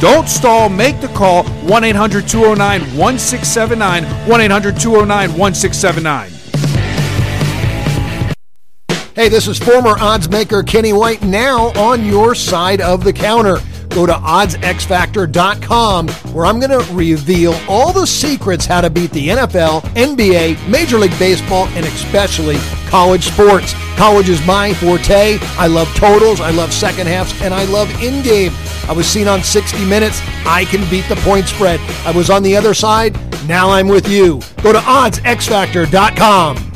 Don't stall. Make the call 1 800 209 1679. 1 800 209 1679. Hey, this is former odds maker Kenny White now on your side of the counter. Go to oddsxfactor.com where I'm going to reveal all the secrets how to beat the NFL, NBA, Major League Baseball, and especially college sports. College is my forte. I love totals, I love second halves, and I love in game. I was seen on 60 Minutes. I can beat the point spread. I was on the other side. Now I'm with you. Go to oddsxfactor.com.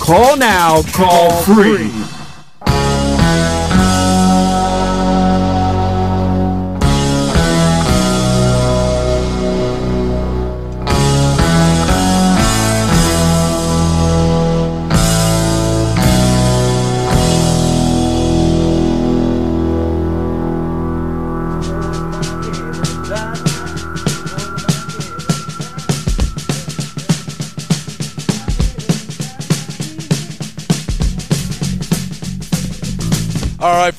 Call now. Call free.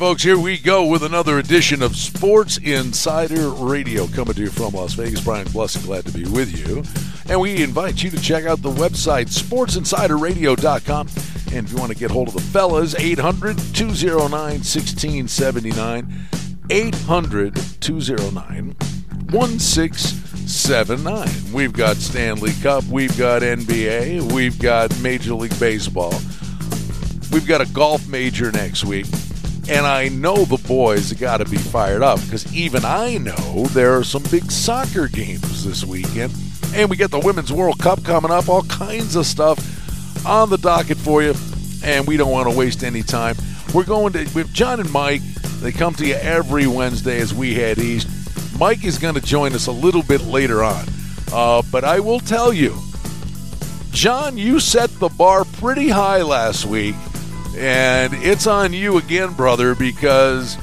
Folks, here we go with another edition of Sports Insider Radio coming to you from Las Vegas. Brian Blessing, glad to be with you. And we invite you to check out the website, sportsinsiderradio.com. And if you want to get hold of the fellas, 800 209 1679. 800 209 1679. We've got Stanley Cup, we've got NBA, we've got Major League Baseball, we've got a golf major next week. And I know the boys got to be fired up because even I know there are some big soccer games this weekend. And we get the Women's World Cup coming up, all kinds of stuff on the docket for you. And we don't want to waste any time. We're going to, with John and Mike, they come to you every Wednesday as we head east. Mike is going to join us a little bit later on. Uh, but I will tell you, John, you set the bar pretty high last week. And it's on you again, brother, because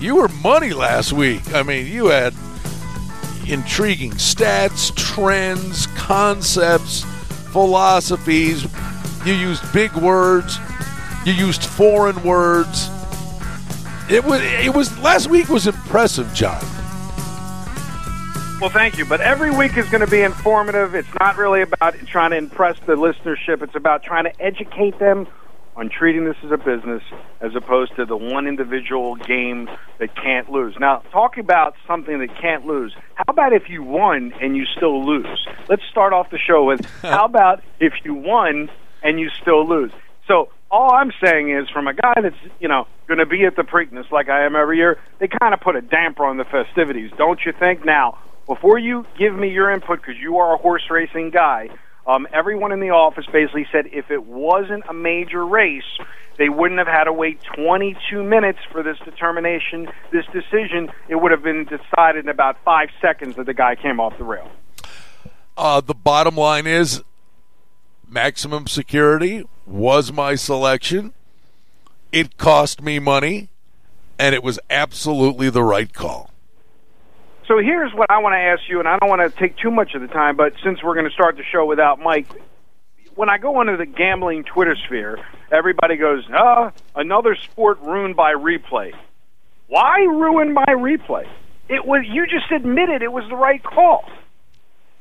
you were money last week. I mean, you had intriguing stats, trends, concepts, philosophies. You used big words. You used foreign words. It was it was last week was impressive, John. Well, thank you. But every week is going to be informative. It's not really about trying to impress the listenership. It's about trying to educate them on treating this as a business as opposed to the one individual game that can't lose. Now, talk about something that can't lose. How about if you won and you still lose? Let's start off the show with how about if you won and you still lose? So, all I'm saying is from a guy that's, you know, going to be at the Preakness like I am every year, they kind of put a damper on the festivities, don't you think? Now, before you give me your input because you are a horse racing guy, um, everyone in the office basically said if it wasn't a major race, they wouldn't have had to wait 22 minutes for this determination, this decision. It would have been decided in about five seconds that the guy came off the rail. Uh, the bottom line is maximum security was my selection. It cost me money, and it was absolutely the right call. So here's what I want to ask you, and I don't want to take too much of the time, but since we're going to start the show without Mike, when I go into the gambling Twitter sphere, everybody goes, "Ah, another sport ruined by replay." Why ruin by replay? It was you just admitted it was the right call.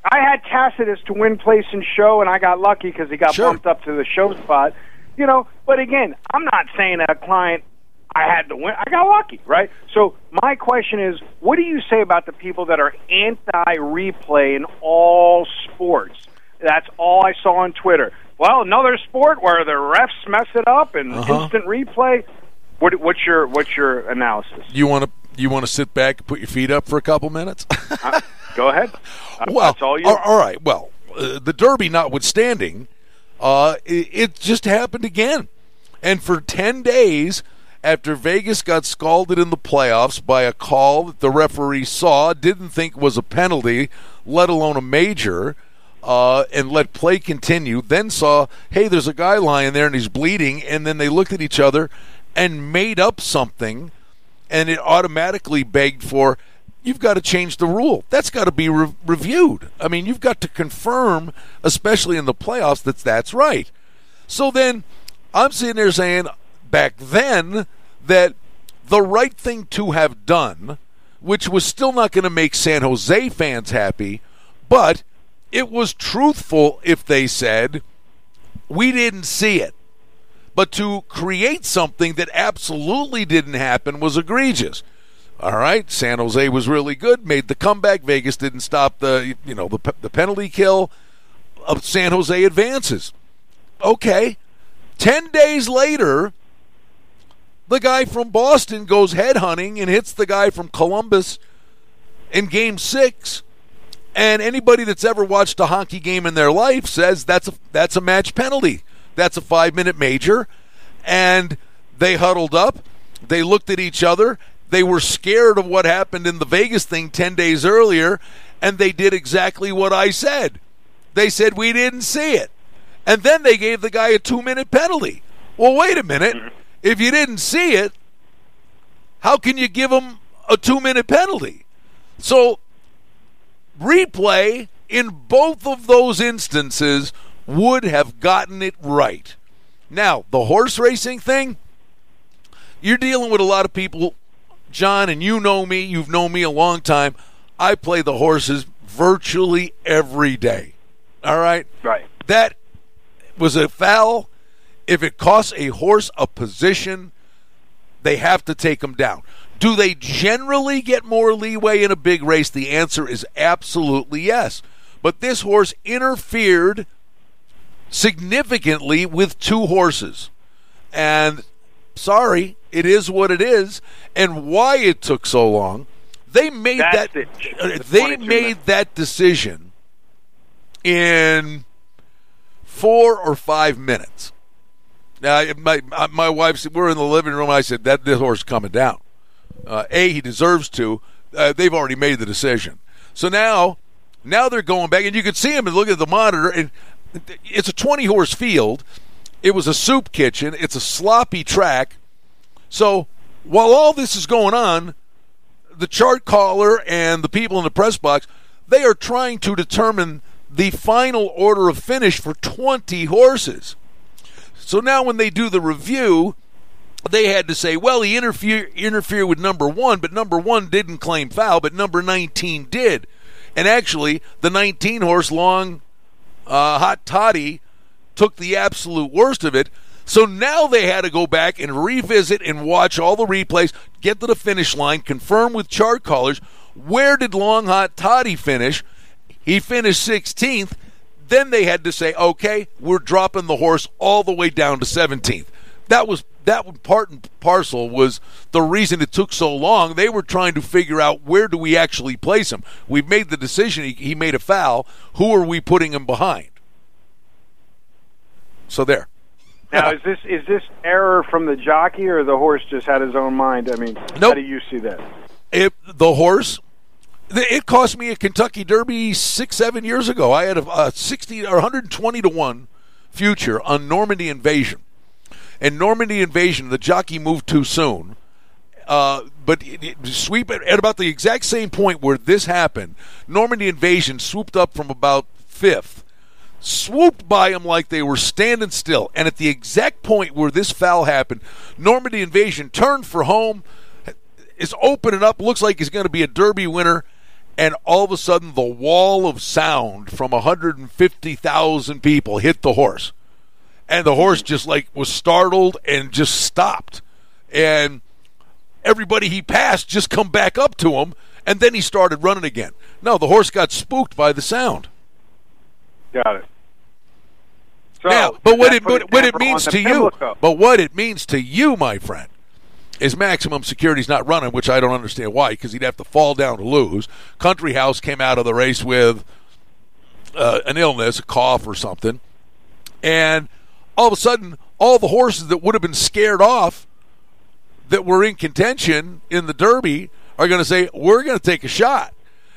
I had Tacitus to win place in show, and I got lucky because he got Sure. bumped up to the show spot. You know, but again, I'm not saying that a client I had to win. I got lucky, right? So my question is, what do you say about the people that are anti-replay in all sports? That's all I saw on Twitter. Well, another sport where the refs mess it up and Uh-huh. instant replay. What, what's your what's your analysis? You want to you want to sit back and put your feet up for a couple minutes? Uh, Go ahead. Uh, well, that's all you. all- all right. Well, uh, the Derby notwithstanding, uh, it, it just happened again, and for ten days after Vegas got scalded in the playoffs by a call that the referee saw, didn't think was a penalty, let alone a major. Uh, and let play continue. Then saw, hey, there's a guy lying there and he's bleeding. And then they looked at each other and made up something and it automatically begged for you've got to change the rule. That's got to be re- reviewed. I mean, you've got to confirm, especially in the playoffs, that that's right. So then I'm sitting there saying back then that the right thing to have done, which was still not going to make San Jose fans happy, but it was truthful if they said, we didn't see it. But to create something that absolutely didn't happen was egregious. All right, San Jose was really good, made the comeback. Vegas didn't stop the you know the the penalty kill. Of San Jose advances. Okay, ten days later, the guy from Boston goes headhunting and hits the guy from Columbus in Game Six. And anybody that's ever watched a hockey game in their life says that's a that's a match penalty. That's a five minute major. And they huddled up. They looked at each other. They were scared of what happened in the Vegas thing 10 days earlier. And they did exactly what I said. They said, We didn't see it. And then they gave the guy a two minute penalty. Well, wait a minute. Mm-hmm. If you didn't see it, how can you give him a two minute penalty? So replay in both of those instances would have gotten it right. Now, the horse racing thing, you're dealing with a lot of people, John, and you know me, you've known me a long time. I play the horses virtually every day. All right? right. That was a foul. If it costs a horse a position, they have to take them down. Do they generally get more leeway in a big race? The answer is absolutely yes. But this horse interfered significantly with two horses. And sorry, it is what it is. And why it took so long, they made That's that uh, they made that decision in 4 or 5 minutes. Now, my my wife said we're in the living room. I said that this horse is coming down. Uh, a, he deserves to. Uh, they've already made the decision. So now, now they're going back, and you can see him and look at the monitor, and it's a 20 horse field. It was a soup kitchen. It's a sloppy track. So while all this is going on, the chart caller and the people in the press box, they are trying to determine the final order of finish for 20 horses. So now when they do the review, they had to say, well, he interfere interfered with number one, but number one didn't claim foul, but number 19 did. And actually, the 19 horse long uh, hot toddy took the absolute worst of it. So now they had to go back and revisit and watch all the replays, get to the finish line, confirm with chart callers where did Long Hot Toddy finish. He finished 16th. Then they had to say, okay, we're dropping the horse all the way down to 17th. That was that part and parcel was the reason it took so long. They were trying to figure out where do we actually place him. We've made the decision. He, he made a foul. Who are we putting him behind? So there. Now, is this is this error from the jockey or the horse just had his own mind? I mean, how do you see that? If the horse. It cost me a Kentucky Derby six, seven years ago. I had a, a sixty or one hundred twenty to one future on Normandy Invasion, and Normandy Invasion, the jockey moved too soon. Uh, but it, it, sweep at, at about the exact same point where this happened, Normandy Invasion swooped up from about fifth swooped by him like they were standing still. And at the exact point where this foul happened, Normandy Invasion turned for home, is opening up, looks like he's going to be a Derby winner. And all of a sudden, the wall of sound from 150,000 people hit the horse. And the horse just like was startled and just stopped. And everybody he passed just come back up to him. And then he started running again. No, the horse got spooked by the sound. Got it. So, now, but what it but what it means to the you, but what it means to you, my friend, is maximum security's not running, which I don't understand why, because he'd have to fall down to lose. Country House came out of the race with uh, an illness, a cough or something, and all of a sudden, all the horses that would have been scared off that were in contention in the Derby are going to say, "We're going to take a shot."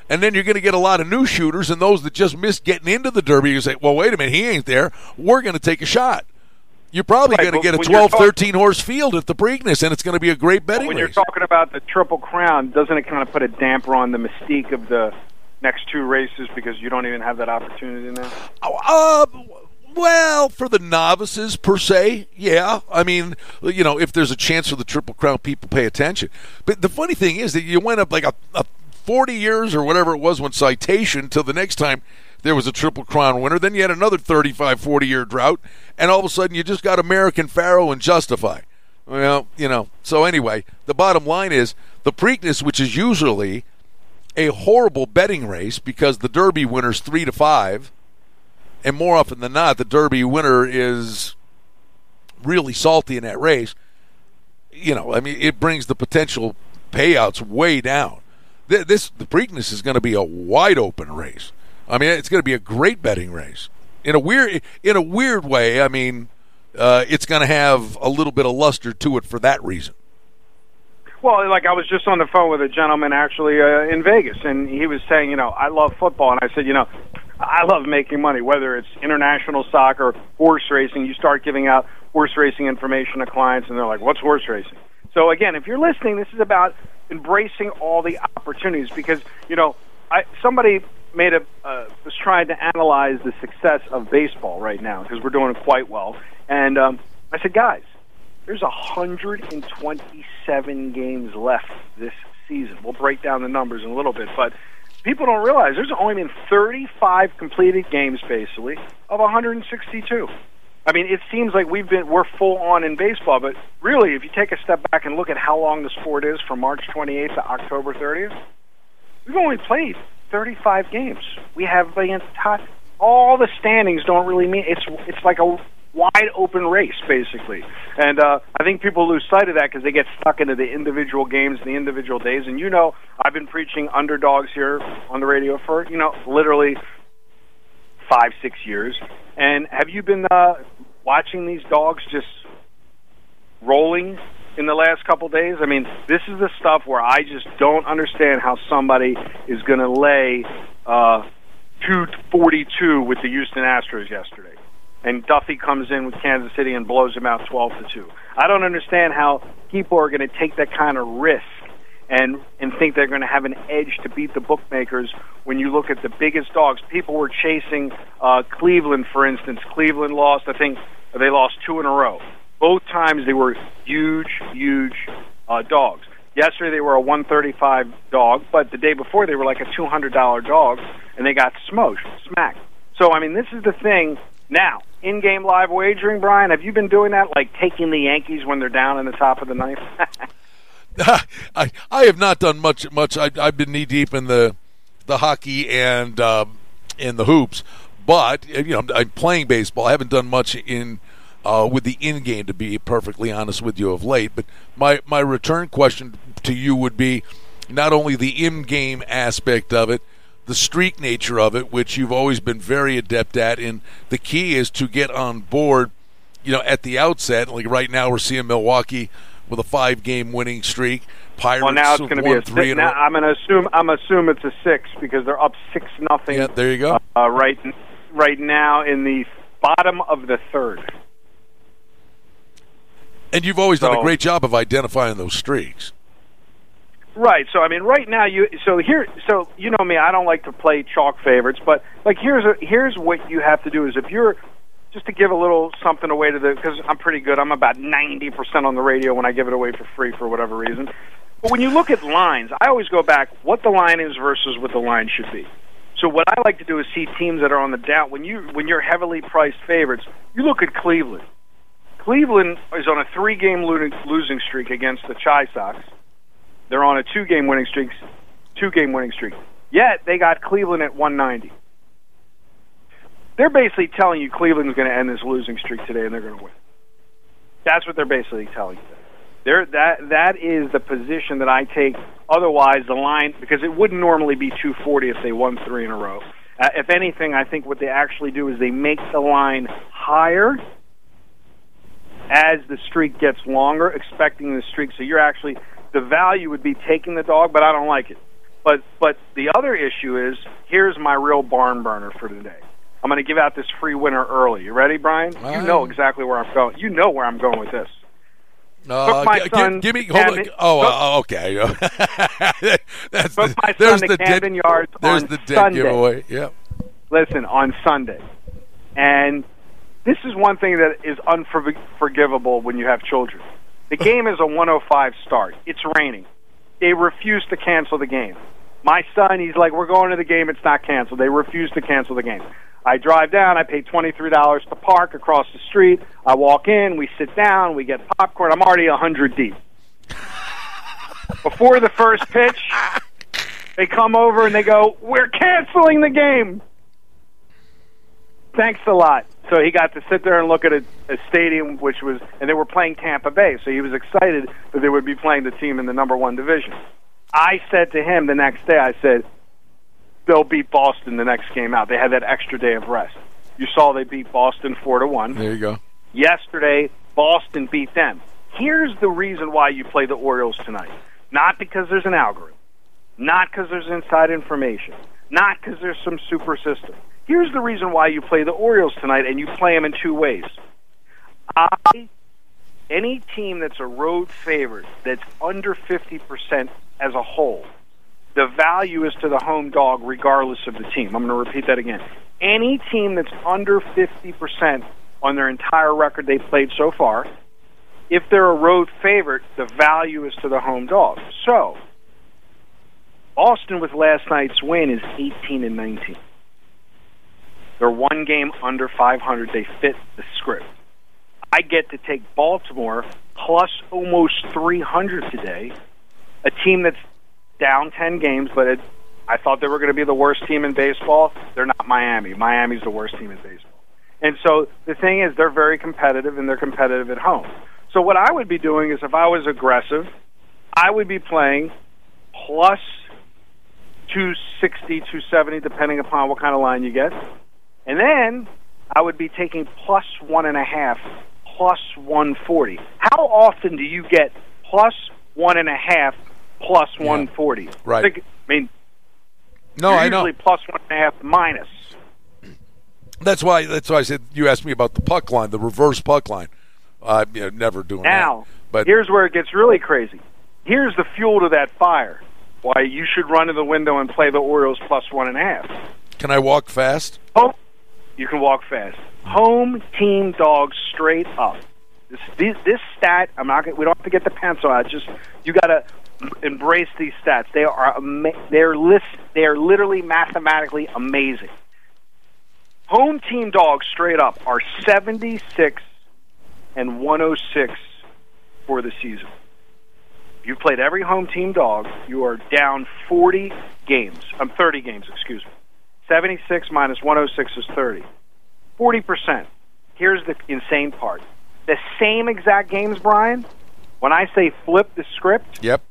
And then you're going to get a lot of new shooters, and those that just missed getting into the Derby, you say, well, wait a minute, he ain't there. We're going to take a shot. You're probably Right, going to get a when 12, talking- 13 horse field at the Preakness, and it's going to be a great betting when you're talking about the Triple Crown, doesn't it kind of put a damper on the mystique of the next two races because you don't even have that opportunity now? Uh, well, for the novices per se, yeah. I mean, you know, if there's a chance for the Triple Crown, people pay attention. But the funny thing is that you went up like a, a 40 years or whatever it was when citation till the next time there was a Triple Crown winner. Then you had another 35, 40 year drought, and all of a sudden you just got American Pharoah and Justify. Well, you know. So anyway, the bottom line is the Preakness, which is usually a horrible betting race because the Derby winner's three to five, and more often than not, the Derby winner is really salty in that race. You know, I mean, it brings the potential payouts way down. This the Preakness is going to be a wide open race. I mean, it's going to be a great betting race. In a weird, in a weird way, I mean, uh, it's going to have a little bit of luster to it for that reason. Well, like I was just on the phone with a gentleman actually uh, in Vegas, and he was saying, you know, I love football, and I said, you know, I love making money, whether it's international soccer, horse racing. You start giving out horse racing information to clients, and they're like, "What's horse racing?" So again, if you're listening, this is about embracing all the opportunities because you know, I somebody made a uh, was trying to analyze the success of baseball right now because we're doing quite well, and um, I said, guys, there's 127 games left this season. We'll break down the numbers in a little bit, but people don't realize there's only been 35 completed games, basically, of 162. I mean, it seems like we've been we're full on in baseball, but really, if you take a step back and look at how long the sport is from March 28th to October 30th, we've only played 35 games. We have the entire all the standings don't really mean it's it's like a wide open race basically, and uh, I think people lose sight of that because they get stuck into the individual games the individual days. And you know, I've been preaching underdogs here on the radio for you know literally five six years. And have you been uh, watching these dogs just rolling in the last couple days? I mean, this is the stuff where I just don't understand how somebody is going to lay uh, 242 with the Houston Astros yesterday. And Duffy comes in with Kansas City and blows him out 12 to 2. I don't understand how people are going to take that kind of risk and and think they're going to have an edge to beat the bookmakers when you look at the biggest dogs. People were chasing uh, Cleveland, for instance. Cleveland lost. I think they lost two in a row. Both times they were huge, huge uh, dogs. Yesterday they were a 135 dog, but the day before they were like a $200 dog, and they got smoked, smacked. So I mean, this is the thing. Now, in-game live wagering, Brian, have you been doing that, like taking the Yankees when they're down in the top of the ninth? I I have not done much much. I, I've been knee deep in the the hockey and um, in the hoops, but uh, you know I'm, I'm playing baseball. I haven't done much in uh, with the in game to be perfectly honest with you of late. But my my return question to you would be not only the in game aspect of it. The streak nature of it, which you've always been very adept at, and the key is to get on board. You know, at the outset, like right now, we're seeing Milwaukee with a five-game winning streak. Pirates Well, now it's going to be a three six. Now. I'm going to assume I'm assume it's a six because they're up six nothing. Yeah, there you go. Uh, right, right now in the bottom of the third. And you've always done a great job of identifying those streaks. Right. So I mean, right now you. So here. So you know me. I don't like to play chalk favorites, but like here's a, here's what you have to do is if you're just to give a little something away to the because I'm pretty good. I'm about ninety percent on the radio when I give it away for free for whatever reason. But when you look at lines, I always go back what the line is versus what the line should be. So what I like to do is see teams that are on the down. When you when you're heavily priced favorites, you look at Cleveland. Cleveland is on a three-game losing streak against the Chi Sox. They're on a two-game winning streak, two-game winning streak. Yet they got Cleveland at 190. They're basically telling you Cleveland's going to end this losing streak today and they're going to win. That's what they're basically telling you. There, that that is the position that I take. Otherwise, the line because it wouldn't normally be 240 if they won three in a row. Uh, if anything, I think what they actually do is they make the line higher as the streak gets longer, expecting the streak. So you're actually the value would be taking the dog, but I don't like it. But but the other issue is here's my real barn burner for today. I'm going to give out this free winner early. You ready, Brian? You know exactly where I'm going. You know where I'm going with this. Uh, my g- son, give, me. Hold on. Oh, uh, okay. That's the, my there's son the Camden dead, Yards There's the dead Sunday. giveaway. Yep. Listen, on Sunday, and this is one thing that is unforgivable when you have children. The game is a 105 start. It's raining. They refuse to cancel the game. My son, he's like, "We're going to the game. It's not canceled." They refuse to cancel the game. I drive down. I pay twenty three dollars to park across the street. I walk in. We sit down. We get popcorn. I'm already a hundred deep. Before the first pitch, they come over and they go, "We're canceling the game." Thanks a lot. So he got to sit there and look at a, a stadium, which was, and they were playing Tampa Bay. So he was excited that they would be playing the team in the number one division. I said to him the next day, I said, they'll beat Boston the next game out. They had that extra day of rest. You saw they beat Boston four to one. There you go. Yesterday, Boston beat them. Here's the reason why you play the Orioles tonight. Not because there's an algorithm, not because there's inside information, not because there's some super system. Here's the reason why you play the Orioles tonight, and you play them in two ways. I, any team that's a road favorite that's under 50% as a whole, the value is to the home dog regardless of the team. I'm going to repeat that again. Any team that's under 50% on their entire record they've played so far, if they're a road favorite, the value is to the home dog. So, Boston with last night's win is 18 and 19. They're one game under 500. They fit the script. I get to take Baltimore plus almost 300 today, a team that's down 10 games, but it, I thought they were going to be the worst team in baseball. They're not Miami. Miami's the worst team in baseball. And so the thing is, they're very competitive, and they're competitive at home. So what I would be doing is, if I was aggressive, I would be playing plus 260, 270, depending upon what kind of line you get. And then I would be taking plus one and a half, plus 140. How often do you get plus one and a half plus yeah. 140. Right. I, mean, no, I know. plus one and a half minus. That's why. That's why I said you asked me about the puck line, the reverse puck line. I'm you know, never doing now, that. But here's where it gets really crazy. Here's the fuel to that fire. Why you should run to the window and play the Orioles plus one and a half. Can I walk fast? Oh, you can walk fast. Home team dogs straight up. This, this, this stat, I'm not. Gonna, we don't have to get the pencil out. Just you got to embrace these stats. They are they're list they are literally mathematically amazing. Home team dogs straight up are 76 and 106 for the season. You've played every home team dog. You are down 40 games. I'm um, 30 games, excuse me. 76 minus 106 is 30. 40%. Here's the insane part. The same exact games, Brian, when I say flip the script, yep.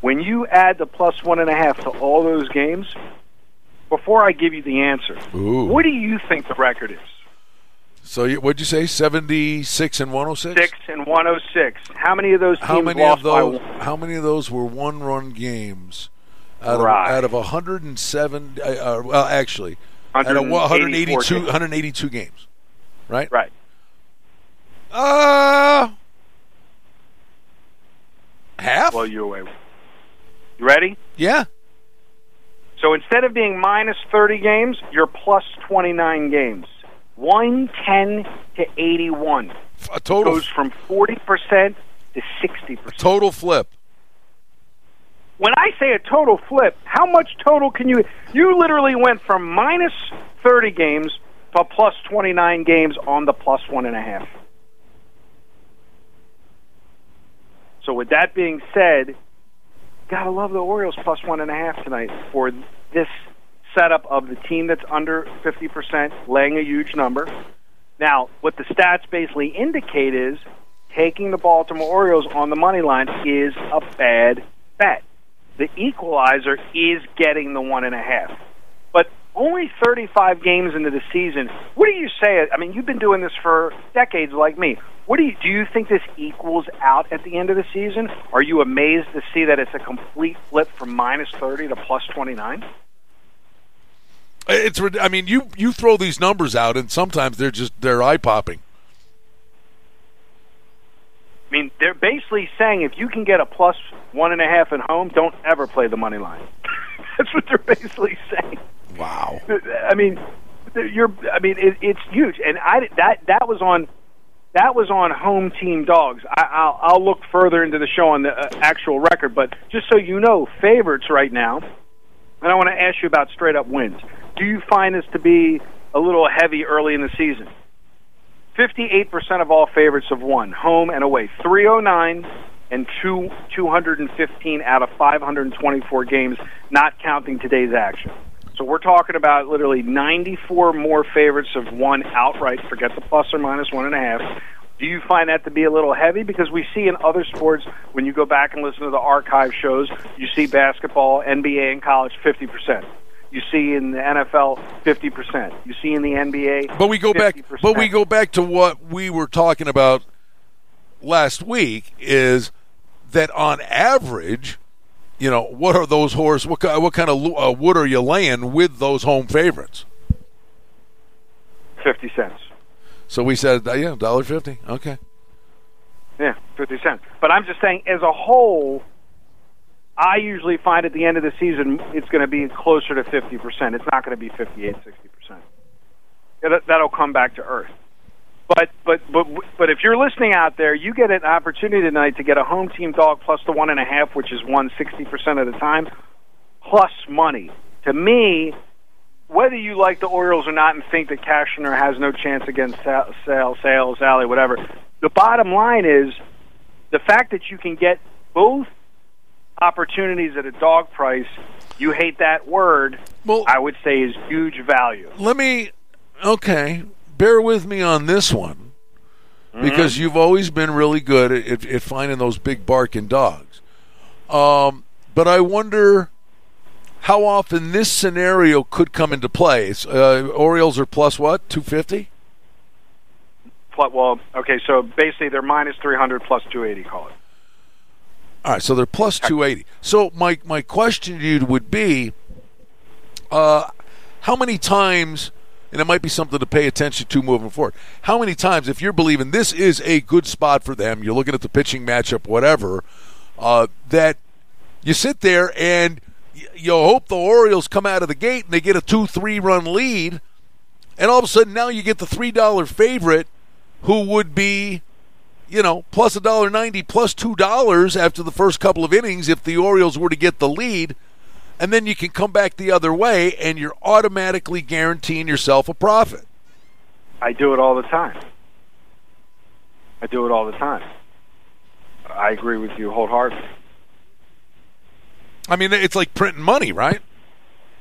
When you add the plus one and a half to all those games, before I give you the answer, Ooh. what do you think the record is? So what'd you say? Seventy six and one hundred six. Six and one hundred oh six. How many of those teams how many lost of those, by How many of those were one run games? Out right. of out of one hundred and seven. Uh, uh, well, actually, out of 182, 182 games, right? Right. Uh, half. Well, you're away. You ready? Yeah. So instead of being minus 30 games, you're plus 29 games. 110 to 81. A total Goes from 40% to 60%. total flip. When I say a total flip, how much total can you? You literally went from minus 30 games to plus 29 games on the plus one and a half. So with that being said, gotta love the Orioles plus one and a half tonight for this setup of the team that's under 50%, laying a huge number. Now, what the stats basically indicate is taking the Baltimore Orioles on the money line is a bad bet. The equalizer is getting the one and a half. But only 35 games into the season, what do you say? I mean, you've been doing this for decades like me. What do you do you think this equals out at the end of the season? Are you amazed to see that it's a complete flip from minus 30 to plus 29? It's. I mean, you you throw these numbers out, and sometimes they're just they're eye popping. I mean, they're basically saying if you can get a plus one and a half at home, don't ever play the money line. That's what they're basically saying. Wow. I mean, you're. I mean, it, it's huge, and I that that was on that was on home team dogs. I, I'll I'll look further into the show on the uh, actual record, but just so you know, favorites right now. And I want to ask you about straight up wins. Do you find this to be a little heavy early in the season? 58% of all favorites have won, home and away. 309 and two, 215 out of 524 games, not counting today's action. So we're talking about literally 94 more favorites have won outright. Forget the plus or minus one and a half. Do you find that to be a little heavy? Because we see in other sports, when you go back and listen to the archive shows, you see basketball, NBA, and college 50%. You see in the NFL 50%. You see in the NBA. But we go back. 50%. But we go back to what we were talking about last week. Is that on average? You know, what are those horse? What what kind of uh, wood are you laying with those home favorites? 50 cents. So we said, uh, yeah, dollar fifty. Okay. Yeah, 50 cents. But I'm just saying, as a whole, I usually find at the end of the season it's going to be closer to 50%. It's not going to be 58, 60%. That, that'll come back to earth. But but but but if you're listening out there, you get an opportunity tonight to get a home team dog plus the one and a half, which is won sixty percent of the time, plus money. To me, whether you like the Orioles or not and think that Cashner has no chance against Sal, Sales, Alley, whatever, the bottom line is the fact that you can get both opportunities at a dog price. You hate that word. Well- I would say is huge value. Let me. Okay, bear with me on this one because you've always been really good at, at, finding those big barking dogs. Um, but I wonder how often this scenario could come into play. Uh, Orioles are plus what two fifty. Pl- Well, okay, so basically they're minus 300 plus 280, call it. All right, so they're plus 280. So my my question to you would be, uh, how many times, and it might be something to pay attention to moving forward. How many times, if you're believing this is a good spot for them, you're looking at the pitching matchup, whatever, uh, that you sit there and y- you hope the Orioles come out of the gate and they get a two three run lead, and all of a sudden now you get the three dollar favorite, who would be you know, plus a dollar ninety, plus two dollars after the first couple of innings if the Orioles were to get the lead, and then you can come back the other way, and you're automatically guaranteeing yourself a profit. I do it all the time. I do it all the time. I agree with you wholeheartedly. I mean, it's like printing money, right?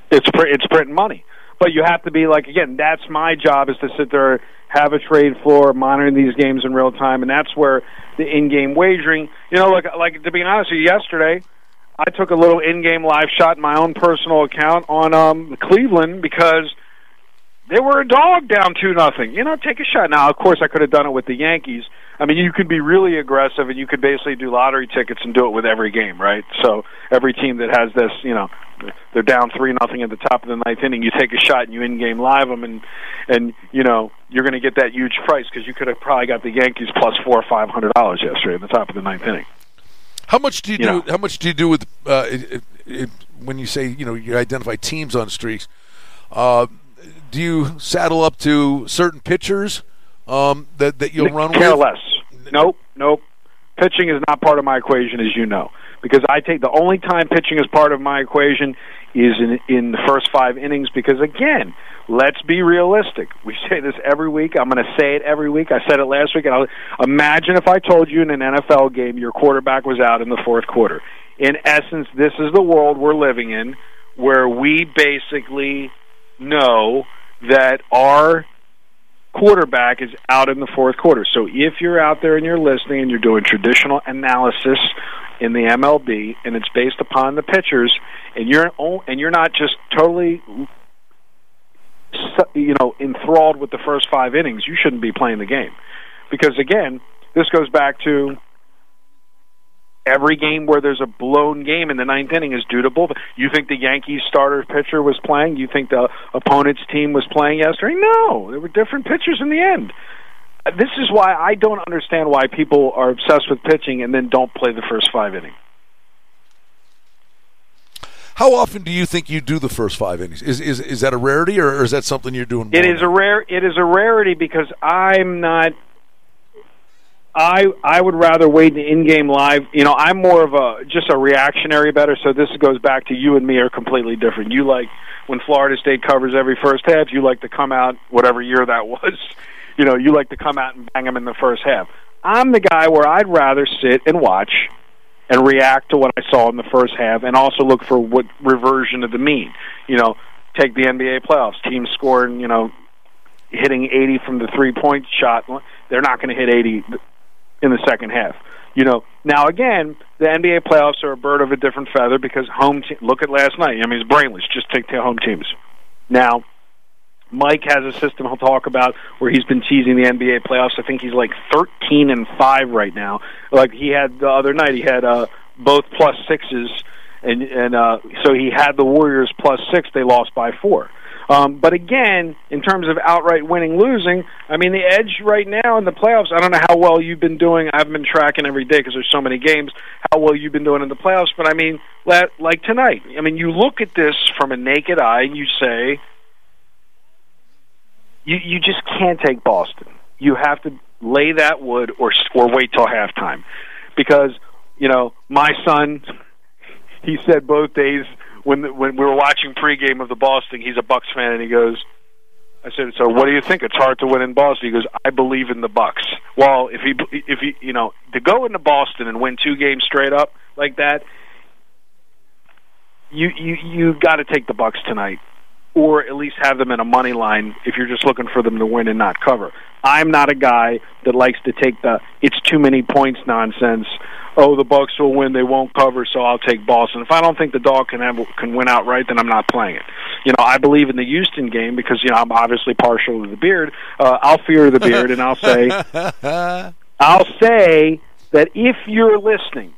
It's pr- it's printing money, but you have to be like again. That's my job is to sit there, have a trade floor, monitoring these games in real time, and that's where the in-game wagering. You know, like like to be honest with you, yesterday I took a little in-game live shot in my own personal account on um Cleveland because they were a dog down two nothing. You know, take a shot. Now, of course, I could have done it with the Yankees. I mean, you could be really aggressive, and you could basically do lottery tickets and do it with every game, right? So every team that has this, you know, they're down three nothing at the top of the ninth inning. You take a shot and you in-game live them, and and you know you're going to get that huge price because you could have probably got the Yankees plus four or five hundred dollars yesterday at the top of the ninth inning. How much do you, You do? know. How much do you do with uh, it, it, it, when you say you know you identify teams on streaks? Uh, do you saddle up to certain pitchers um, that that you'll run Care with? less. Nope, nope. Pitching is not part of my equation, as you know, because I take the only time pitching is part of my equation is in in the first five innings. Because again, let's be realistic. We say this every week. I'm going to say it every week. I said it last week. And I'll, imagine if I told you in an NFL game your quarterback was out in the fourth quarter. In essence, this is the world we're living in, where we basically know that our quarterback is out in the fourth quarter. So if you're out there and you're listening and you're doing traditional analysis in the MLB and it's based upon the pitchers and you're and you're not just totally you know enthralled with the first 5 innings, you shouldn't be playing the game. Because again, this goes back to every game where there's a blown game in the ninth inning is due to bullpen. You think the Yankees starter pitcher was playing? You think the opponent's team was playing yesterday? No, there were different pitchers in the end. Uh, This is why I don't understand why people are obsessed with pitching and then don't play the first five innings. How often do you think you do the first five innings? Is is, is that a rarity, or, is that something you're doing? It is now? a rare. It is a rarity because I'm not. I I would rather wait the in-game live. You know, I'm more of a just a reactionary better. So this goes back to you and me are completely different. You like when Florida State covers every first half. You like to come out whatever year that was. You know, you like to come out and bang them in the first half. I'm the guy where I'd rather sit and watch and react to what I saw in the first half, and also look for what reversion of the mean. You know, take the NBA playoffs. Teams scoring, you know, hitting 80 from the three point shot. They're not going to hit 80 in the second half. You know, now again, the NBA playoffs are a bird of a different feather because home. Te- look at last night. I mean, it's brainless. Just take the home teams. Now, Mike has a system he'll talk about where he's been teasing the NBA playoffs. I think he's like 13 and 5 right now. Like he had the other night, he had uh, both plus sixes, and and uh, so he had the Warriors plus six. They lost by four. Um, but again, in terms of outright winning, losing, I mean, the edge right now in the playoffs. I don't know how well you've been doing. I've been tracking every day because there's so many games. How well you've been doing in the playoffs? But I mean, like tonight. I mean, you look at this from a naked eye, and you say, you you just can't take Boston. You have to lay that wood or or wait till halftime, because you know my son. He said both days when when we were watching pregame of the Boston. He's a Bucks fan, and he goes. I said, "So what do you think? It's hard to win in Boston." He goes, "I believe in the Bucks." Well, if he if he you know to go into Boston and win two games straight up like that, you you you got to take the Bucks tonight, or at least have them in a money line if you're just looking for them to win and not cover. I'm not a guy that likes to take the "it's too many points" nonsense. Oh, the Bucks will win; they won't cover, so I'll take Boston. If I don't think the dog can have can win outright, then I'm not playing it. You know, I believe in the Houston game because you know I'm obviously partial to the beard. Uh, I'll fear the beard, and I'll say, I'll say that if you're listening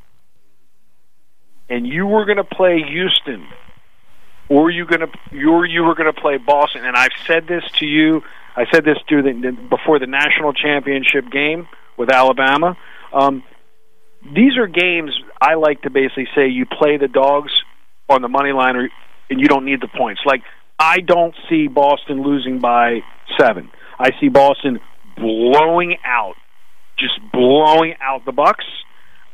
and you were going to play Houston, or you going to you you were going to play Boston, and I've said this to you. I said this to the, before the national championship game with Alabama. Um, these are games I like to basically say you play the dogs on the money line, or, and you don't need the points. Like I don't see Boston losing by seven. I see Boston blowing out, just blowing out the Bucks.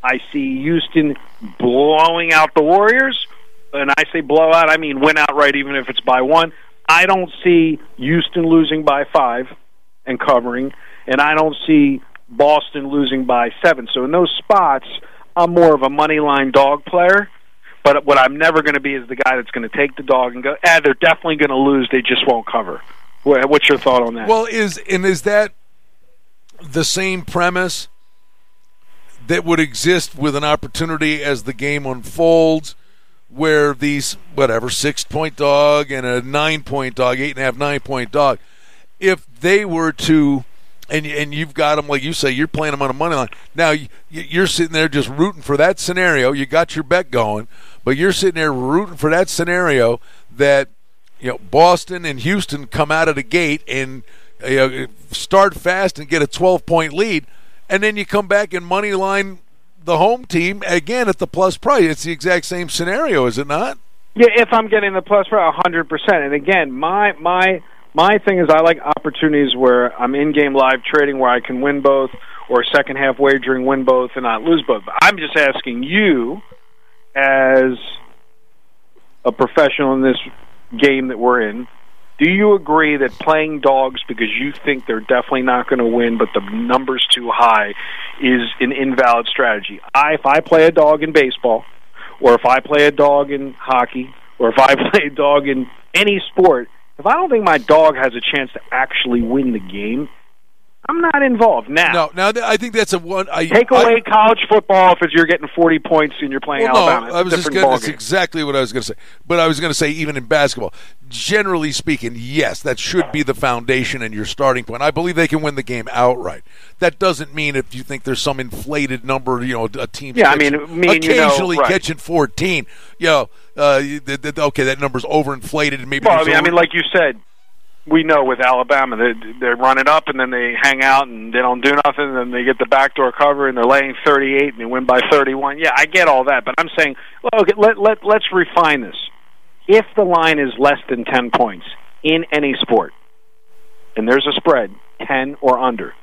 I see Houston blowing out the Warriors, and I say blowout, I mean win outright, even if it's by one. I don't see Houston losing by five and covering, and I don't see Boston losing by seven. So in those spots, I'm more of a money line dog player. But what I'm never going to be is the guy that's going to take the dog and go, ah, they're definitely going to lose. They just won't cover. What's your thought on that? Well, is and is that the same premise that would exist with an opportunity as the game unfolds, where these whatever six point dog and a nine point dog, eight and a half, nine point dog, if they were to and and you've got them like you say you're playing them on a money line now you, you're sitting there just rooting for that scenario you got your bet going but you're sitting there rooting for that scenario that you know Boston and Houston come out of the gate and you know, start fast and get a 12 point lead and then you come back and money line the home team again at the plus price. It's the exact same scenario, is it not? Yeah, if I'm getting the plus hundred percent. And again, my my my thing is I like opportunities where I'm in game live trading where I can win both or second half wagering win both and not lose both. But I'm just asking you as a professional in this game that we're in, do you agree that playing dogs because you think they're definitely not going to win, but the number's too high, is an invalid strategy? I, if I play a dog in baseball, or if I play a dog in hockey, or if I play a dog in any sport, if I don't think my dog has a chance to actually win the game, I'm not involved now. No, now th- I think that's a one. I, Take away I, college football if you're getting 40 points and you're playing well, Alabama. No, I was just gonna, that's exactly what I was going to say. But I was going to say, even in basketball, generally speaking, yes, that should be the foundation and your starting point. I believe they can win the game outright. That doesn't mean if you think there's some inflated number, you know, a team. Yeah, I mean, me and you know, occasionally right. catching 14. You know, uh, okay, that number's overinflated, and maybe. Well, I mean, I mean, like you said, we know with Alabama they they run it up and then they hang out and they don't do nothing. And then they get the backdoor cover and they're laying 38 and they win by 31. Yeah, I get all that, but I'm saying, okay, let let let's refine this. If the line is less than 10 points in any sport, and there's a spread 10 or under.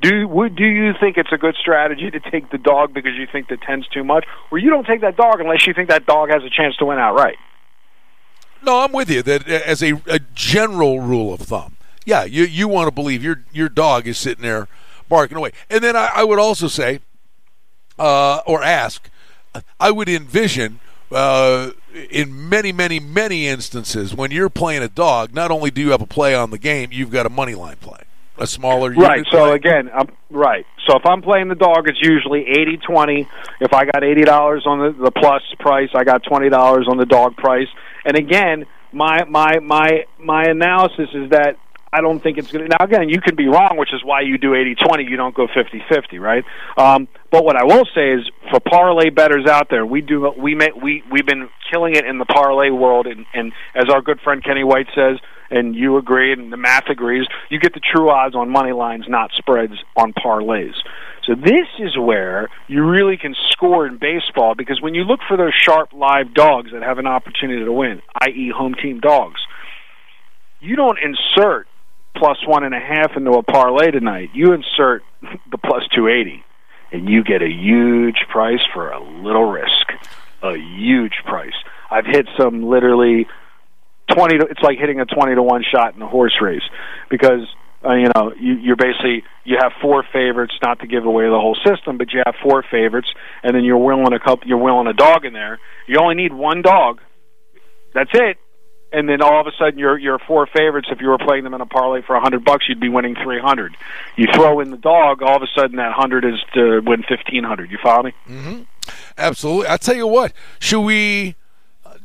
Do would do you think it's a good strategy to take the dog because you think the 10's too much, or you don't take that dog unless you think that dog has a chance to win outright? No, I'm with you. That uh, as a, a general rule of thumb, yeah, you you want to believe your your dog is sitting there barking away. And then I, I would also say, uh, or ask, I would envision. Uh, in many, many, many instances, when you're playing a dog, not only do you have a play on the game, you've got a money line play, a smaller Right. So play. again, I'm, right. So if I'm playing the dog, it's usually eighty twenty. If I got eighty dollars on the, the plus price, I got twenty dollars on the dog price. And again, my my my my analysis is that I don't think it's going to. Now again, you could be wrong, which is why you do eighty twenty. You don't go fifty fifty, right? Um, but what I will say is, for parlay betters out there, we do we make we we've been killing it in the parlay world, and, and as our good friend Kenny White says, and you agree, and the math agrees, you get the true odds on money lines, not spreads on parlays. So this is where you really can score in baseball because when you look for those sharp live dogs that have an opportunity to win, i.e., home team dogs, you don't insert plus one and a half into a parlay tonight. You insert the plus two eighty, and you get a huge price for a little risk. A huge price. I've hit some literally twenty. To, it's like hitting a twenty to one shot in a horse race because uh, you know you, you're basically you have four favorites. Not to give away the whole system, but you have four favorites, and then you're willing a couple. You're willing a dog in there. You only need one dog. That's it and then all of a sudden your your four favorites if you were playing them in a parlay for a hundred bucks you'd be winning three hundred you throw in the dog all of a sudden that hundred is to win fifteen hundred you follow me mhm Absolutely. I'll tell you what. Should we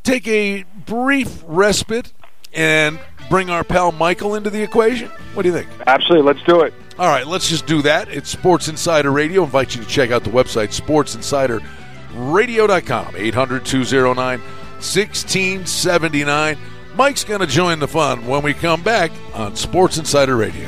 take a brief respite and bring our pal Michael into the equation? What do you think? absolutely let's do it All right, let's just do that. It's Sports Insider Radio. invite you to check out the website, sportsinsiderradio.com, 800 209 1679. Mike's going to join the fun when we come back on Sports Insider Radio.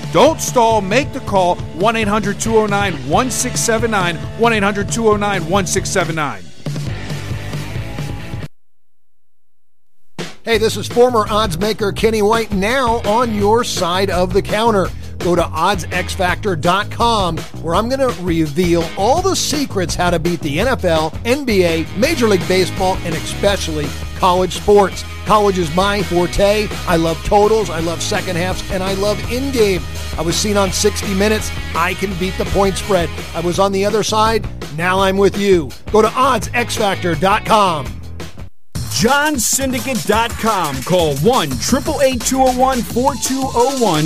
Don't stall. Make the call 1 800 209 1679. 1 800 209 1679. Hey, this is former odds maker Kenny White now on your side of the counter. Go to oddsxfactor.com where I'm going to reveal all the secrets how to beat the NFL, NBA, Major League Baseball, and especially college sports. College is my forte. I love totals, I love second halves, and I love in game. I was seen on 60 Minutes. I can beat the point spread. I was on the other side. Now I'm with you. Go to oddsxfactor.com. johnsyndicate.com. Call 1 888 201 4201.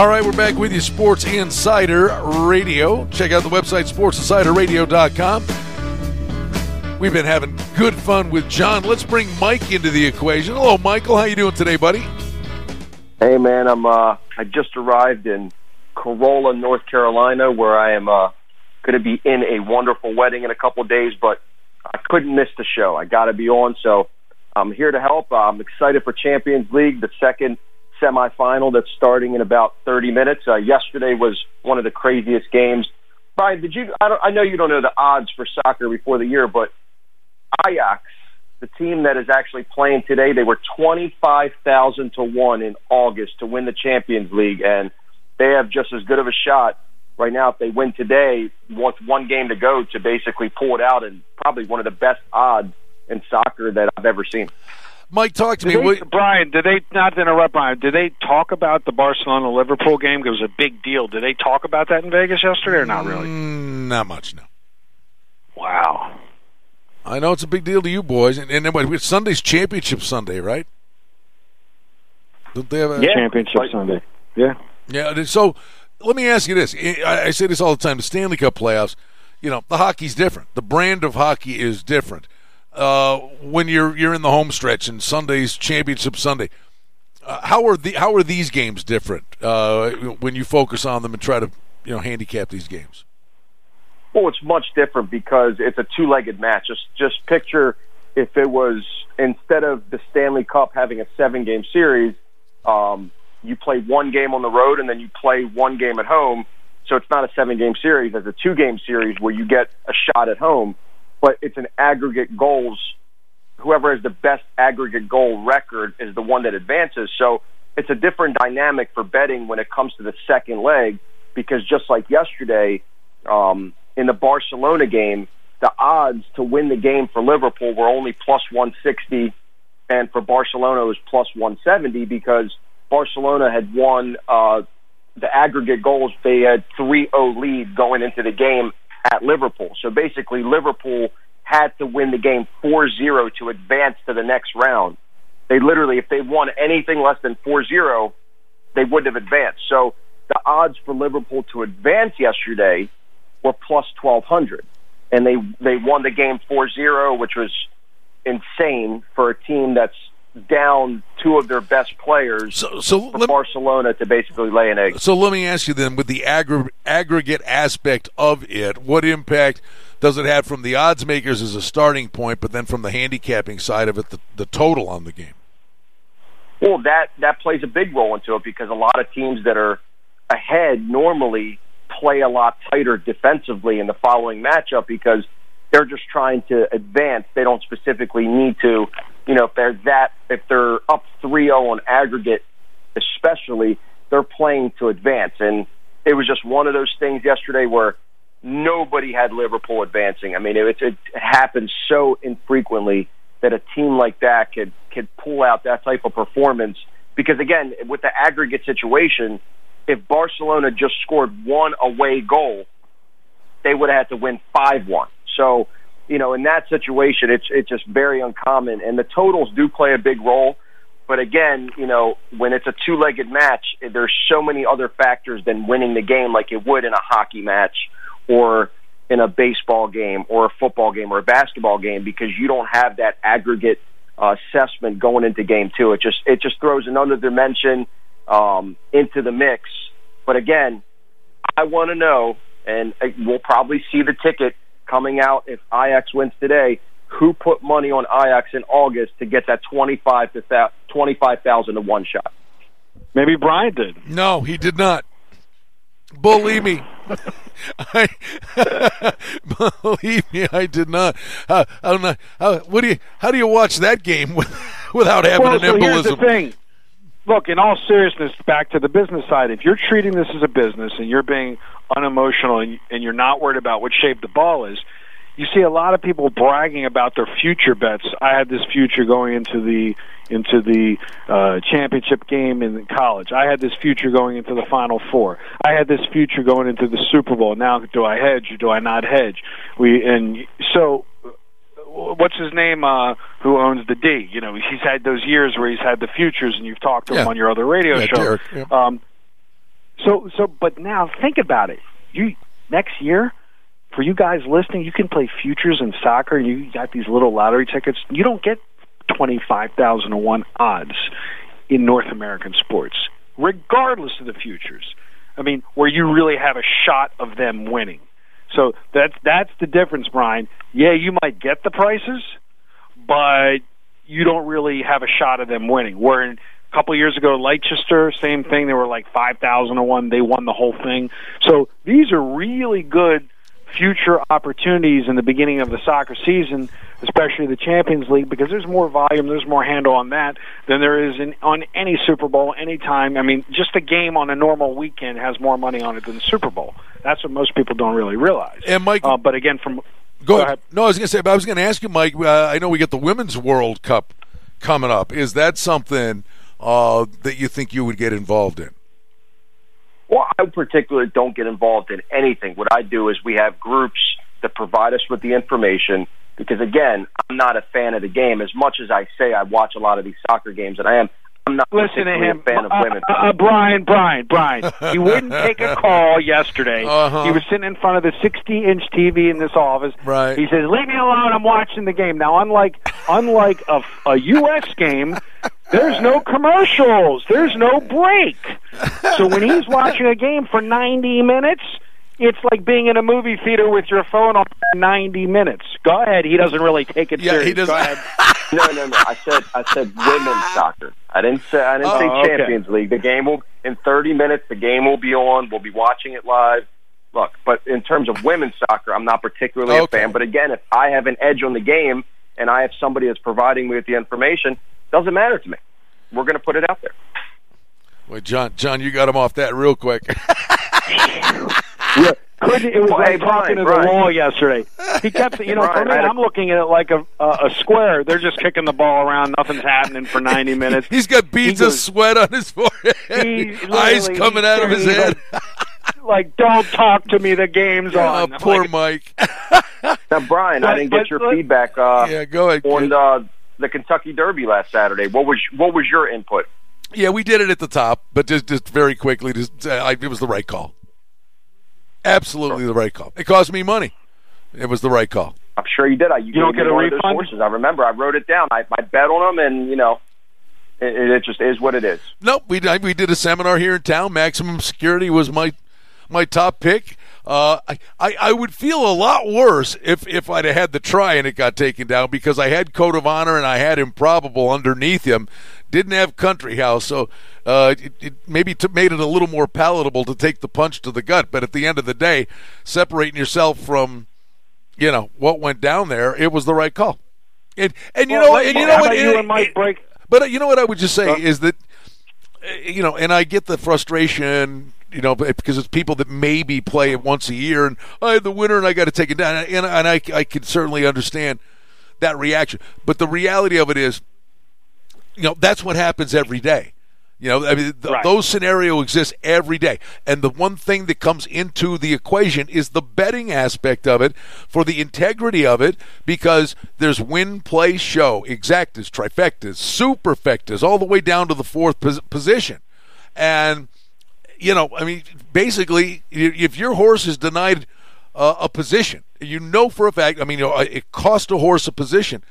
All right, we're back with you, Sports Insider Radio. Check out the website, sportsinsiderradio.com. We've been having good fun with John. Let's bring Mike into the equation. Hello, Michael. How you doing today, buddy? Hey, man. I'm. Uh, I just arrived in Corolla, North Carolina, where I am uh, going to be in a wonderful wedding in a couple days. But I couldn't miss the show. I got to be on, so I'm here to help. I'm excited for Champions League, the second semifinal that's starting in about 30 minutes. Uh, yesterday was one of the craziest games. Brian, did you? I, don't, I know you don't know the odds for soccer before the year, but Ajax, the team that is actually playing today, they were 25,000 to one in August to win the Champions League, and they have just as good of a shot right now if they win today with one game to go to basically pull it out, and probably one of the best odds in soccer that I've ever seen. Mike, talk to Did me. they, Brian, did they not interrupt Brian? Did they talk about the Barcelona Liverpool game? It was a big deal. Did they talk about that in Vegas yesterday, or not really? Mm, not much, no. Wow. I know it's a big deal to you boys, and, and then, wait, Sunday's Championship Sunday, right? Don't they have a, Yeah. Championship Like- Sunday. Yeah. Yeah. So let me ask you this: I, I say this all the time. The Stanley Cup playoffs, you know, the hockey's different. The brand of hockey is different. Uh, when you're you're in the home stretch and Sunday's Championship Sunday, uh, how are the how are these games different uh, when you focus on them and try to you know handicap these games? Well, it's much different because it's a two-legged match. Just just picture if it was instead of the Stanley Cup having a seven-game series, um, you play one game on the road and then you play one game at home. So it's not a seven-game series; it's a two-game series where you get a shot at home, but it's an aggregate goals. Whoever has the best aggregate goal record is the one that advances. So it's a different dynamic for betting when it comes to the second leg because just like yesterday. Um, in the Barcelona game, the odds to win the game for Liverpool were only plus 160, and for Barcelona it was plus 170 because Barcelona had won uh, the aggregate goals. They had 3-0 lead going into the game at Liverpool. So basically, Liverpool had to win the game 4-0 to advance to the next round. They literally, if they won anything less than 4-0, they wouldn't have advanced. So the odds for Liverpool to advance yesterday were plus 1200 and they they won the game 4-0 which was insane for a team that's down two of their best players So so let, Barcelona to basically lay an egg. so let me ask you then, with the aggr- aggregate aspect of it, what impact does it have from the odds makers as a starting point, but then from the handicapping side of it, the, the total on the game? Well, that that plays a big role into it because a lot of teams that are ahead normally play a lot tighter defensively in the following matchup because they're just trying to advance. They don't specifically need to, you know, if they're that if they're up 3-0 on aggregate, especially they're playing to advance. And it was just one of those things yesterday where nobody had Liverpool advancing. I mean, it, it happens so infrequently that a team like that could could pull out that type of performance. Because again, with the aggregate situation, if Barcelona just scored one away goal, they would have had to win five one. So, you know, in that situation, it's it's just very uncommon, and the totals do play a big role. but again, you know, when it's a two-legged match, there's so many other factors than winning the game, like it would in a hockey match or in a baseball game or a football game or a basketball game, because you don't have that aggregate uh, assessment going into game two. It just it just throws another dimension um, into the mix. But again, I want to know, and uh, we'll probably see the ticket coming out if Ajax wins today who put money on Ajax in August to get that twenty five to twenty five thousand to one shot. Maybe Brian did. No, he did not. Believe me, I, believe me, I did not. Uh, I don't know. How, what do you? How do you watch that game without having well, an so embolism? Here's the thing. Look, in all seriousness, back to the business side. If you're treating this as a business and you're being unemotional and, and you're not worried about what shape the ball is, you see a lot of people bragging about their future bets. I had this future going into the into the uh, championship game in college. I had this future going into the Final Four. I had this future going into the Super Bowl. Now, do I hedge or do I not hedge? We and so what's his name uh who owns the D? You know he's had those years where he's had the futures and you've talked to Yeah. him on your other radio Yeah, show. Derek, yeah. um so so but now think about it. You next year for you guys listening you can play futures in soccer and you got these little lottery tickets. You don't get 25,000 to 1 odds in North American sports regardless of the futures. I mean where you really have a shot of them winning so that's that's the difference, Brian. Yeah, you might get the prices, but you don't really have a shot of them winning. Where in, a couple years ago, Leicester, same thing. They were like five thousand to one. They won the whole thing. So these are really good future opportunities in the beginning of the soccer season, especially the Champions League, because there's more volume, there's more handle on that than there is in on any Super Bowl anytime. I mean, just a game on a normal weekend has more money on it than the Super Bowl. That's what most people don't really realize. And Mike- uh, but again, from Go, Go ahead. ahead. No, I was going to say, but I was going to ask you, Mike. Uh, I know we get the Women's World Cup coming up. Is that something uh, that you think you would get involved in? Well, I particularly don't get involved in anything. What I do is we have groups that provide us with the information because, again, I'm not a fan of the game. As much as I say I watch a lot of these soccer games, and I am, I'm not Listen to him, a fan of uh, women. uh, uh, Brian. Brian, Brian. He wouldn't take a call yesterday. Uh-huh. He was sitting in front of the 60-inch TV in this office. Right. He says, "Leave me alone. I'm watching the game." Now, unlike unlike a, a U.S. game, there's no commercials. There's no break. So when he's watching a game for 90 minutes. It's like being in a movie theater with your phone on for 90 minutes. Go ahead. He doesn't really take it seriously. Yeah, serious. he doesn't- Go ahead. No, no, no. I said I said women's soccer. I didn't say I didn't Oh, say okay. Champions League. The game will in 30 minutes. The game will be on. We'll be watching it live. Look, but in terms of women's soccer, I'm not particularly Okay. a fan. But again, if I have an edge on the game and I have somebody that's providing me with the information, doesn't matter to me. We're going to put it out there. Wait, John, John, you got him off that real quick. Yeah. Couldn't, it was Well, hey, like talking Brian, to Brian. the wall yesterday. He kept, you know, for me, I had a- I'm looking at it like a, a a square. They're just kicking the ball around. Nothing's happening for 90 minutes. He's got beads He of sweat on his forehead, eyes coming out of his head. Like, like, don't talk to me. The game's oh, on. I'm poor like, Mike. Now, Brian, I didn't but- get your but- feedback uh, yeah, go ahead. on kid. uh, the Kentucky Derby last Saturday. What was what was your input? Yeah, we did it at the top, but just, just very quickly, just uh, I, it was the right call. Absolutely the right call. It cost me money. It was the right call. I'm sure you did. I you, don't get a one of those refund? sources. I remember. I wrote it down. I, I bet on them, and you know, it, it just is what it is. Nope, we I- we did a seminar here in town. Maximum security was my my top pick. Uh, I, I I would feel a lot worse if if I'd have had the try and it got taken down because I had code of honor and I had improbable underneath him. Didn't have country house, so uh, it, it maybe t- made it a little more palatable to take the punch to the gut. But at the end of the day, separating yourself from you know what went down there, it was the right call. And and you Well, know and you know what you and- Mike break? but uh, you know what I would just say is that uh, you know, and I get the frustration, you know, because it's people that maybe play it once a year, and I had the winner, and I got to take it down, and, and I I can certainly understand that reaction. But the reality of it is, you know, that's what happens every day. You know, I mean, th- Right. those scenarios exist every day. And the one thing that comes into the equation is the betting aspect of it for the integrity of it because there's win, play, show, exactas, trifectas, superfectas, all the way down to the fourth pos- position. And, you know, I mean, basically, if your horse is denied uh, a position, you know for a fact, I mean, you know, it cost a horse a position.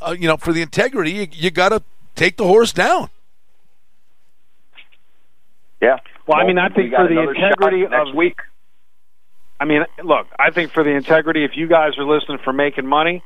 Uh, you know, for the integrity, you, you got to take the horse down. Yeah. Well, I mean, I think for the integrity next of- week. I mean, look, I think for the integrity, if you guys are listening for making money,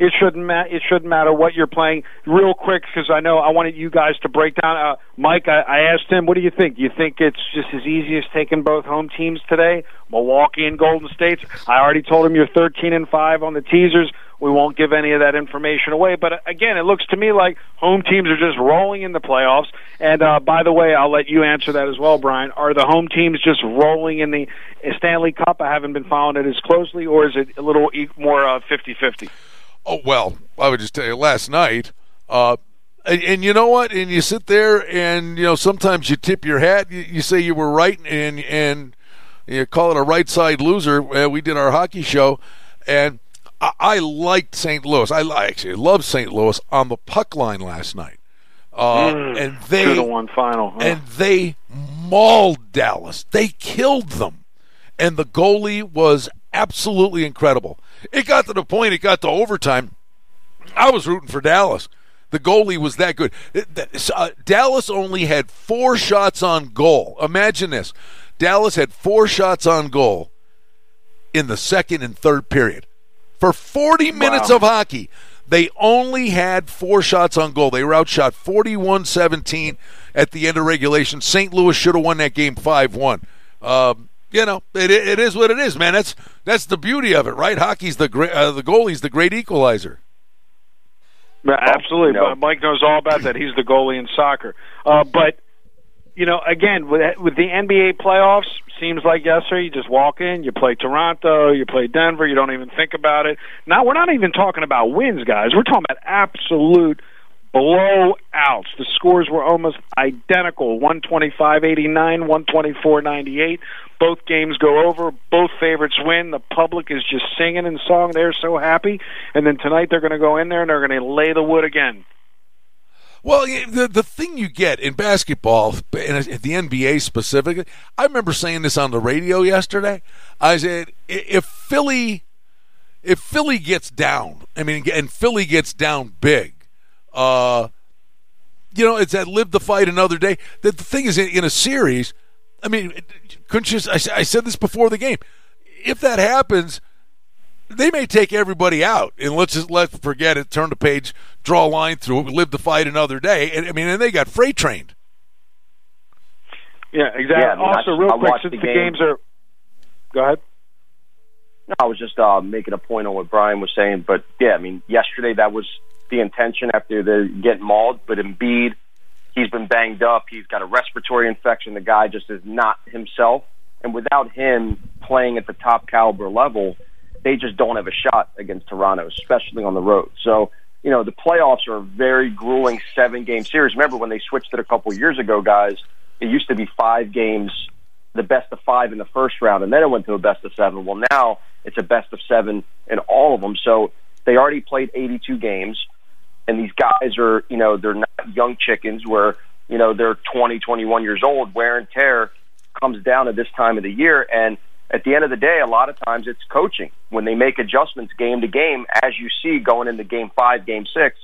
it shouldn't ma- it shouldn't matter what you're playing. Real quick, because I know I wanted you guys to break down. Uh, Mike, I, I asked him, what do you think? Do you think it's just as easy as taking both home teams today, Milwaukee and Golden State? I already told him you're 13 and five on the teasers. We won't give any of that information away. But uh, again, it looks to me like home teams are just rolling in the playoffs. And uh, by the way, I'll let you answer that as well, Brian. Are the home teams just rolling in the Stanley Cup? I haven't been following it as closely, or is it a little more uh, 50-50? Oh well, I would just tell you last night. Uh, and, and you know what? And you sit there, and you know sometimes you tip your hat. You, you say you were right, and and you call it a right side loser. Uh, we did our hockey show, and I, I liked St. Louis. I, I actually loved St. Louis on the puck line last night, uh, and they Two to one final. huh? and they mauled Dallas. They killed them. And the goalie was absolutely incredible. It got to the point, it got to overtime. I was rooting for Dallas. The goalie was that good. Uh, Dallas only had four shots on goal. Imagine this Dallas had four shots on goal in the second and third period. For 40 minutes of hockey, they only had four shots on goal. They were outshot 41 17 at the end of regulation. St. Louis should have won that game 5 1. Um, you know, it, it is what it is, man. That's that's the beauty of it, right? Hockey's the great, uh, the goalie's the great equalizer. Yeah, Absolutely, no. but Mike knows all about that. He's the goalie in soccer. Uh, but you know, again, with with the NBA playoffs, seems like yesterday you just walk in, you play Toronto, you play Denver, you don't even think about it. Now we're not even talking about wins, guys. We're talking about absolute blowouts. The scores were almost identical: one twenty-five eighty-nine, one twenty-four ninety-eight. Both games go over. Both favorites win. The public is just singing and song. They're so happy. And then tonight they're going to go in there and they're going to lay the wood again. Well, the the thing you get in basketball, and the NBA specifically, I remember saying this on the radio yesterday. I said, if Philly, if Philly gets down, I mean, and Philly gets down big, uh, you know, it's that live the fight another day. The, the thing is, in, a series, I mean, couldn't you? I, I said this before the game. If that happens, they may take everybody out and let's just let's forget it, turn the page, draw a line through it, live the fight another day. And I mean, and they got freight trained. Yeah, exactly. Yeah, I mean, also, I- real I quick, since the the, game. games are. Go ahead. No, I was just uh, making a point on what Brian was saying, but yeah, I mean, yesterday that was the intention after the getting mauled. But Embiid, he's been banged up. He's got a respiratory infection. The guy just is not himself, and without him playing at the top caliber level, they just don't have a shot against Toronto, especially on the road. So. You know, the playoffs are a very grueling seven game series. Remember when they switched it a couple years ago, guys? It used to be five games the best of five in the first round, and then it went to a best of seven. Well, now it's a best of seven in all of them. So they already played 82 games, and these guys are, you know, they're not young chickens where, you know, they're 20, 21 years old. Wear and tear comes down at this time of the year, and at the end of the day, a lot of times it's coaching. When they make adjustments game to game, as you see going into game five, game six,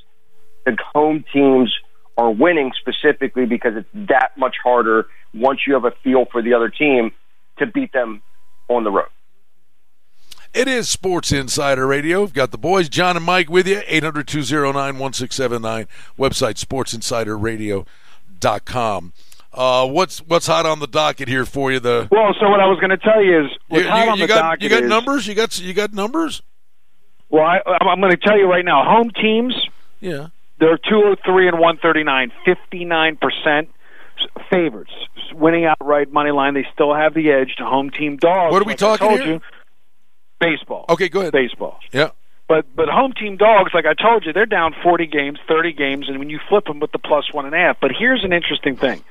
the home teams are winning specifically because it's that much harder once you have a feel for the other team to beat them on the road. It is Sports Insider Radio. We've got the boys, John and Mike, with you. 800 209 1679. Website, sportsinsiderradio.com. Uh, what's what's hot on the docket here for you? The Well, so what I was going to tell you is you, hot you- on you the got docket you got is- numbers? You got you got numbers? Well, I, I'm going to tell you right now, home teams Yeah. they're 203 and 139, 59 percent favorites, winning outright money line. They still have the edge to home team dogs. What are we like talking here? You, baseball. Okay, go ahead. Baseball. Yeah. But but home team dogs, like I told you, they're down 40 games, 30 games, and when you flip them with the plus one and a half. But here's an interesting thing: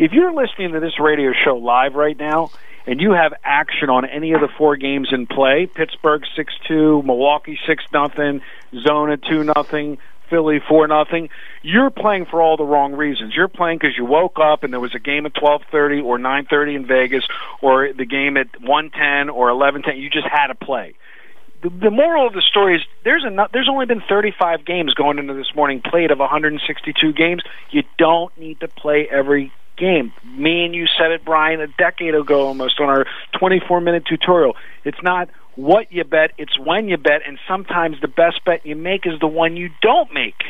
if you're listening to this radio show live right now and you have action on any of the four games in play, Pittsburgh 6-2, Milwaukee 6 nothing, Zona 2 nothing, Philly 4 nothing, you're playing for all the wrong reasons. You're playing because you woke up and there was a game at 12:30 or 9:30 in Vegas or the game at 1:10 or 11:10. You just had to play the, moral of the story is there's a there's only been 35 games going into this morning played of 162 games. You don't need to play every game. Me and you said it, Brian, a decade ago almost on our 24 minute tutorial. It's not what you bet, it's when you bet, and sometimes the best bet you make is the one you don't make.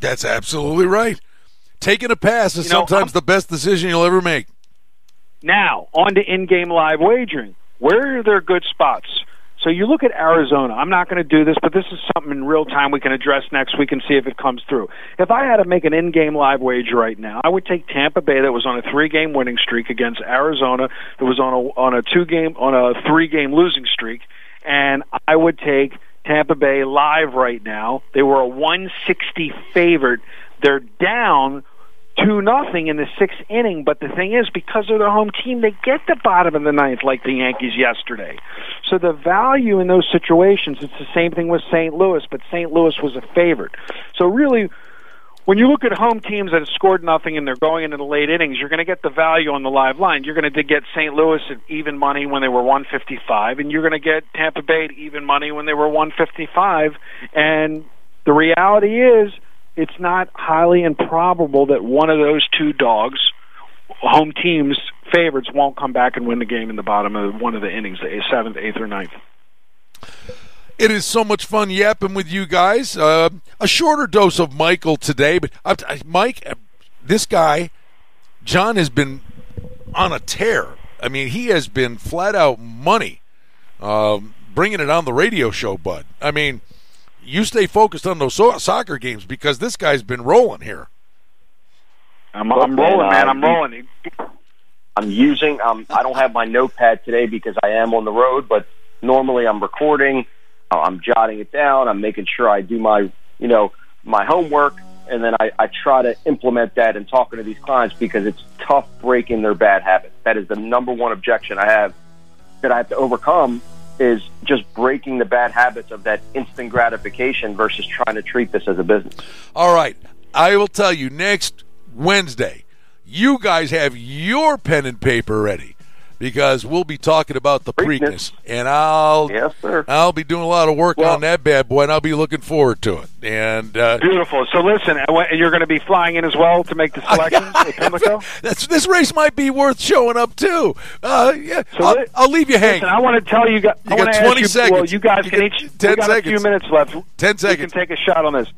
That's absolutely right. Taking a pass is you know, sometimes I'm, the best decision you'll ever make. Now, on to in game live wagering. Where are there good spots? So you look at Arizona. I'm not going to do this, but this is something in real time we can address next week and see if it comes through. If I had to make an in-game live wager right now, I would take Tampa Bay that was on a three-game winning streak against Arizona that was on a on a two-game on a three-game losing streak, and I would take Tampa Bay live right now. They were a 160 favorite. They're down two nothing in the sixth inning. But the thing is, because of the home team, they get the bottom of the ninth like the Yankees yesterday. So the value in those situations, it's the same thing with St. Louis, but St. Louis was a favorite. So really. When you look at home teams that have scored nothing and they're going into the late innings, you're going to get the value on the live line. You're going to get St. Louis at even money when they were 155, and you're going to get Tampa Bay at even money when they were 155. And the reality is, it's not highly improbable that one of those two dogs, home teams, favorites, won't come back and win the game in the bottom of one of the innings, the seventh, eighth, or ninth. It is so much fun yapping with you guys. Uh, a shorter dose of Michael today, but Mike, uh, this guy, John, has been on a tear. I mean, he has been flat out money, um, bringing it on the radio show, bud. I mean, you stay focused on those so- soccer games because this guy's been rolling here. I'm, I'm rolling, man. I'm rolling. I'm using. Um, I don't have my notepad today because I am on the road, but normally I'm recording. Uh, I'm jotting it down. I'm making sure I do my, you know, my homework, and then I, I try to implement that in talking to these clients because it's tough breaking their bad habits. That is the number one objection I have that I have to overcome is just breaking the bad habits of that instant gratification versus trying to treat this as a business. All right. I will tell you next Wednesday, you guys have your pen and paper ready because we'll be talking about the Preakness, and I'll yes, sir. I'll be doing a lot of work well, on that bad boy, and I'll be looking forward to it. And uh, beautiful. So listen, you're going to be flying in as well to make the selection. That's this race might be worth showing up too. Uh, yeah, so I'll, I'll, leave you hanging. Listen, I want to tell you guys. You got 20 you, seconds. Well, you guys you can each. Ten got seconds. A few minutes left. Ten seconds. You can take a shot on this.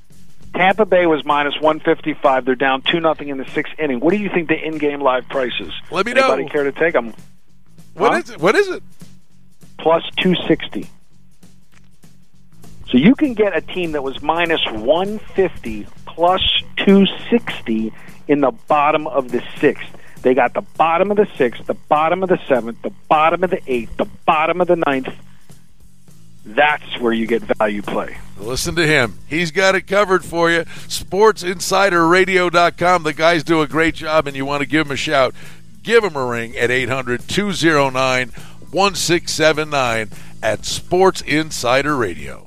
Tampa Bay was minus 155. They're down 2 nothing in the sixth inning. What do you think the in-game live price is? Let me Anybody know. Anybody care to take them? What huh? is it? What is it? Plus 260. So you can get a team that was minus 150 plus 260 in the bottom of the sixth. They got the bottom of the sixth, the bottom of the seventh, the bottom of the eighth, the bottom of the ninth. That's where you get value play. Listen to him. He's got it covered for you. SportsInsiderRadio.com. The guys do a great job, and you want to give them a shout give him a ring at 800 209 1679 at Sports Insider Radio.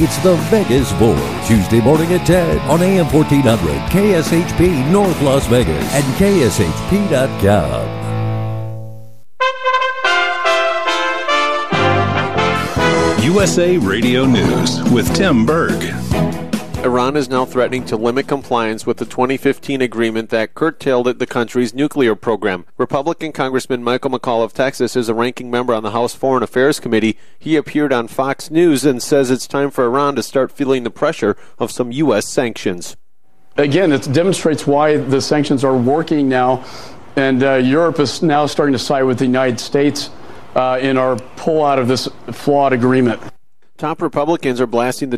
It's the Vegas Bowl, Tuesday morning at 10 on AM 1400, KSHP North Las Vegas, and KSHP.com. USA Radio News with Tim Berg. Iran is now threatening to limit compliance with the 2015 agreement that curtailed the country's nuclear program. Republican Congressman Michael McCaul of Texas is a ranking member on the House Foreign Affairs Committee. He appeared on Fox News and says it's time for Iran to start feeling the pressure of some U.S. sanctions. Again, it demonstrates why the sanctions are working now, and uh, Europe is now starting to side with the United States uh, in our pull out of this flawed agreement. Top Republicans are blasting the